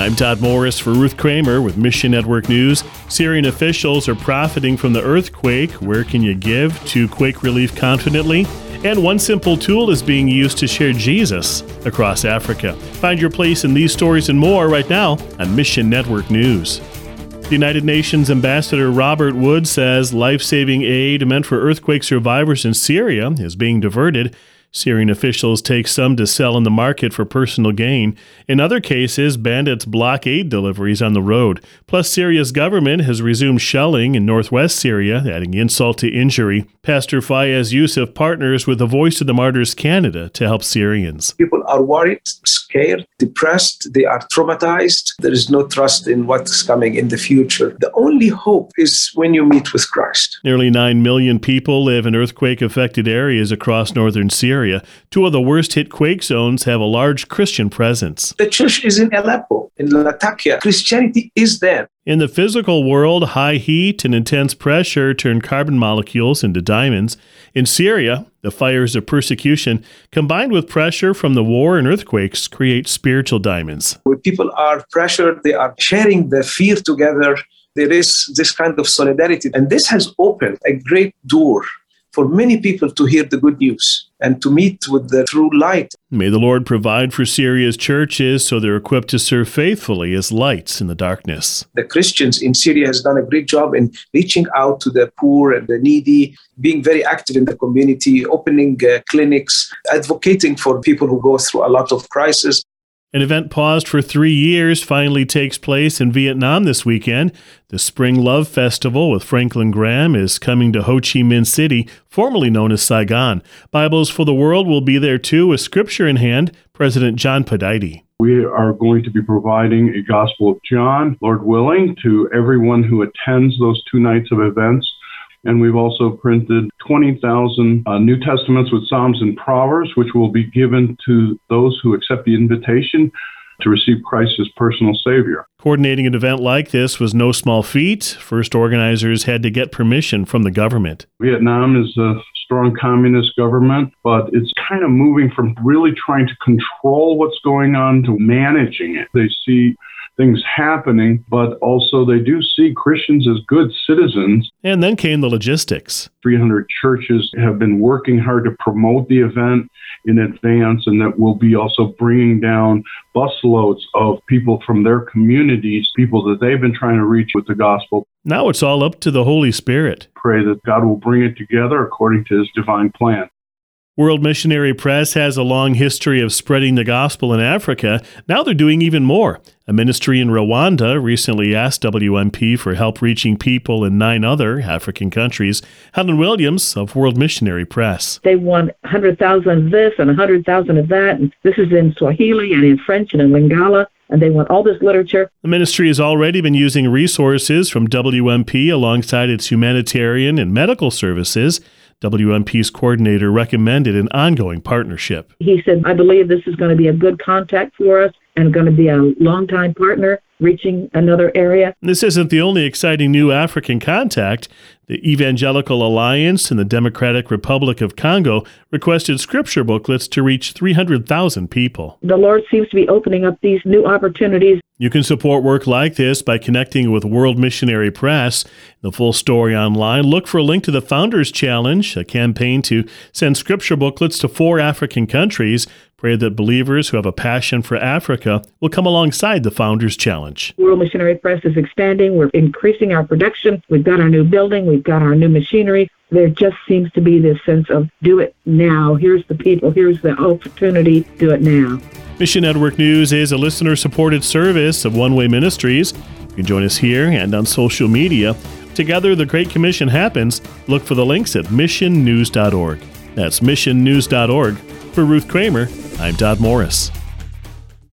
I'm Todd Morris for Ruth Kramer with Mission Network News. Syrian officials are profiting from the earthquake. Where can you give to quake relief confidently? And one simple tool is being used to share Jesus across Africa. Find your place in these stories and more right now on Mission Network News. The United Nations Ambassador Robert Wood says life saving aid meant for earthquake survivors in Syria is being diverted Syrian officials take some to sell in the market for personal gain. In other cases, bandits block aid deliveries on the road. Plus, Syria's government has resumed shelling in northwest Syria, adding insult to injury. Pastor Fayez Youssef partners with the Voice of the Martyrs Canada to help Syrians. People are worried, scared, depressed, they are traumatized. There is no trust in what's coming in the future. The only hope is when you meet with Christ. Nearly 9 million people live in earthquake affected areas across northern Syria area. Two of the worst hit quake zones have a large Christian presence. The church is in Aleppo, in Latakia. Christianity is there. In the physical world, high heat and intense pressure turn carbon molecules into diamonds. In Syria, the fires of persecution combined with pressure from the war and earthquakes create spiritual diamonds. When people are pressured, they are sharing their fear together. There is this kind of solidarity, and this has opened a great door for many people to hear the good news and to meet with the true light. May the Lord provide for Syria's churches so they're equipped to serve faithfully as lights in the darkness. The Christians in Syria has done a great job in reaching out to the poor and the needy, being very active in the community, opening uh, clinics, advocating for people who go through a lot of crisis. An event paused for three years finally takes place in Vietnam this weekend. The Spring Love Festival with Franklin Graham is coming to Ho Chi Minh City, formerly known as Saigon. Bibles for the World will be there too with scripture in hand. President John Pudaite. We are going to be providing a Gospel of John, Lord willing, to everyone who attends those two nights of events. And we've also printed 20,000 uh, New Testaments with Psalms and Proverbs, which will be given to those who accept the invitation to receive Christ as personal Savior. Coordinating an event like this was no small feat. First, organizers had to get permission from the government. Vietnam is a strong communist government, but it's kind of moving from really trying to control what's going on to managing it. They see things happening, but also they do see Christians as good citizens. And then came the logistics. 300 churches have been working hard to promote the event in advance, and that will be also bringing down busloads of people from their communities, people that they've been trying to reach with the gospel. Now it's all up to the Holy Spirit. Pray that God will bring it together according to his divine plan. World Missionary Press has a long history of spreading the gospel in Africa. Now they're doing even more. A ministry in Rwanda recently asked WMP for help reaching people in nine other African countries. Helen Williams of World Missionary Press. They want 100,000 of this and 100,000 of that. And this is in Swahili and in French and in Lingala and they want all this literature. The ministry has already been using resources from WMP alongside its humanitarian and medical services. WMP's coordinator recommended an ongoing partnership. He said, I believe this is going to be a good contact for us and going to be a longtime partner reaching another area. This isn't the only exciting new African contact. The Evangelical Alliance and the Democratic Republic of Congo requested scripture booklets to reach 300,000 people. The Lord seems to be opening up these new opportunities. You can support work like this by connecting with World Missionary Press. The full story online. Look for a link to the Founders Challenge, a campaign to send scripture booklets to four African countries. Pray that believers who have a passion for Africa will come alongside the Founders Challenge. World Missionary Press is expanding. We're increasing our production. We've got our new building. We've got our new machinery. There just seems to be this sense of do it now. Here's the people. Here's the opportunity. Do it now. Mission Network News is a listener supported service of One Way Ministries. You can join us here and on social media. Together, the Great Commission happens. Look for the links at missionnews.org. That's missionnews.org. For Ruth Kramer, I'm Todd Morris.